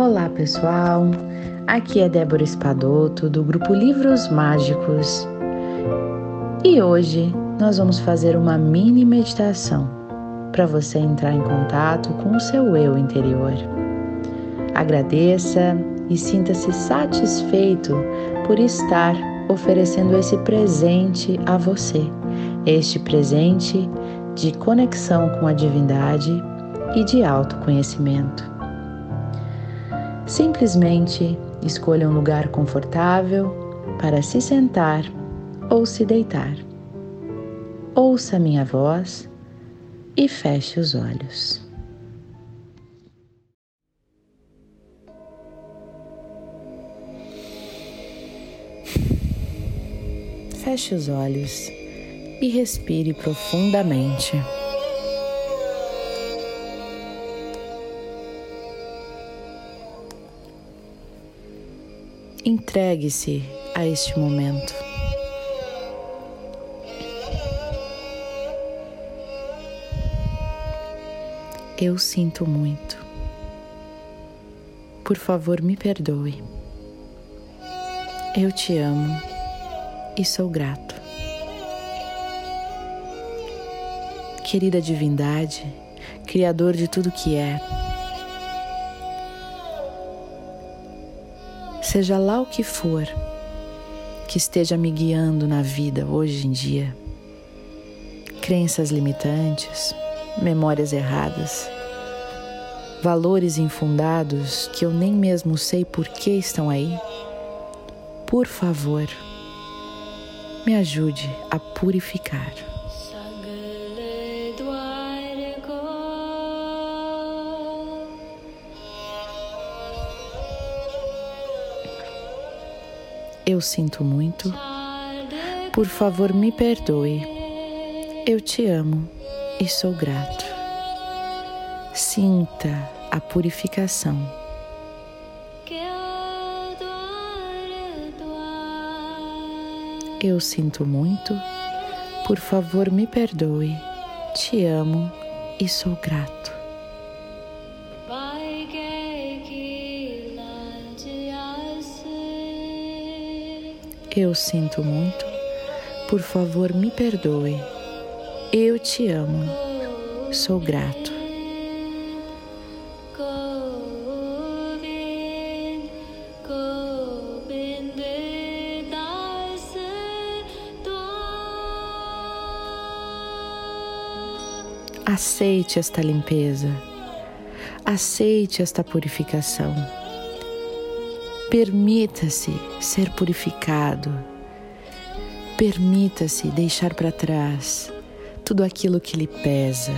Olá pessoal, aqui é Débora Espadoto do grupo Livros Mágicos e hoje nós vamos fazer uma mini meditação para você entrar em contato com o seu eu interior. Agradeça e sinta-se satisfeito por estar oferecendo esse presente a você, este presente de conexão com a divindade e de autoconhecimento. Simplesmente escolha um lugar confortável para se sentar ou se deitar. Ouça minha voz e feche os olhos. Feche os olhos e respire profundamente. Entregue-se a este momento. Eu sinto muito. Por favor, me perdoe. Eu te amo e sou grato. Querida divindade, Criador de tudo que é, seja lá o que for que esteja me guiando na vida hoje em dia, crenças limitantes, memórias erradas, valores infundados que eu nem mesmo sei por que estão aí, por favor, me ajude a purificar. Eu sinto muito. Por favor, me perdoe. Eu te amo e sou grato. Sinta a purificação. Eu sinto muito. Por favor, me perdoe. Te amo e sou grato. Eu sinto muito. Por favor, me perdoe. Eu te amo. Sou grato. Aceite esta limpeza. Aceite esta purificação. Permita-se ser purificado. Permita-se deixar para trás tudo aquilo que lhe pesa,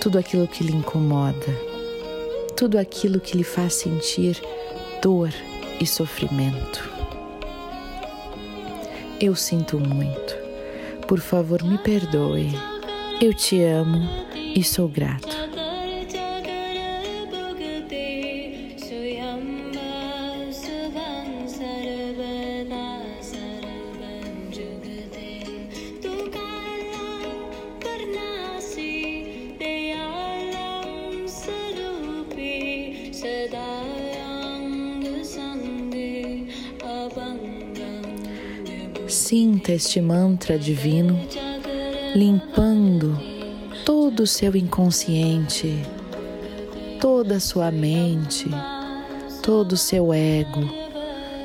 tudo aquilo que lhe incomoda, tudo aquilo que lhe faz sentir dor e sofrimento. Eu sinto muito. Por favor, me perdoe. Eu te amo e sou grato. Sinta este mantra divino limpando todo o seu inconsciente, toda a sua mente, todo o seu ego,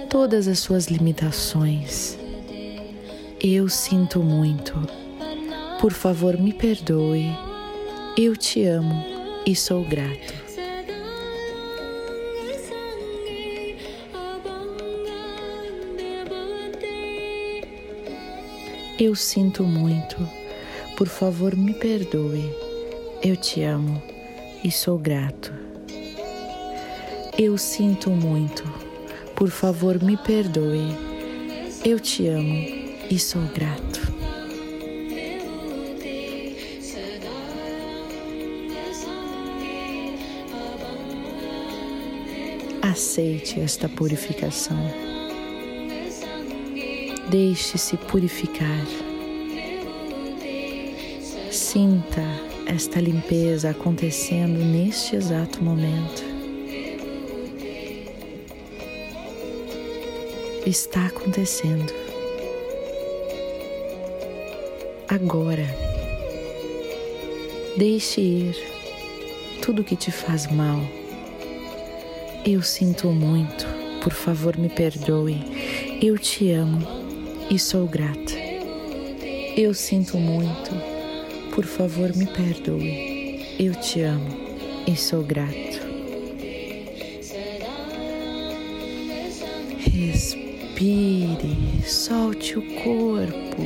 todas as suas limitações. Eu sinto muito. Por favor, me perdoe. Eu te amo e sou grato. Eu sinto muito. Por favor, me perdoe. Eu te amo e sou grato. Eu sinto muito. Por favor, me perdoe. Eu te amo e sou grato. Aceite esta purificação. Deixe-se purificar. Sinta esta limpeza acontecendo neste exato momento. Está acontecendo. Agora. Deixe ir tudo que te faz mal. Eu sinto muito. Por favor, me perdoe. Eu te amo e sou grata. Eu sinto muito, por favor me perdoe. Eu te amo e sou grato. Respire, solte o corpo,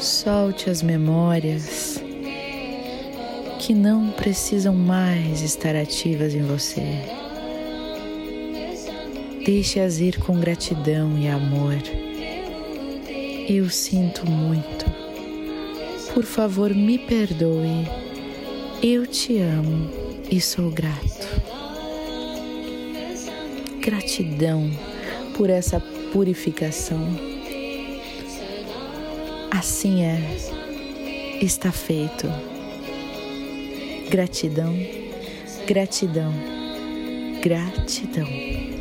solte as memórias que não precisam mais estar ativas em você. Deixe-as ir com gratidão e amor. Eu sinto muito. Por favor, me perdoe. Eu te amo e sou grato. Gratidão por essa purificação. Assim é, está feito. Gratidão, gratidão, gratidão.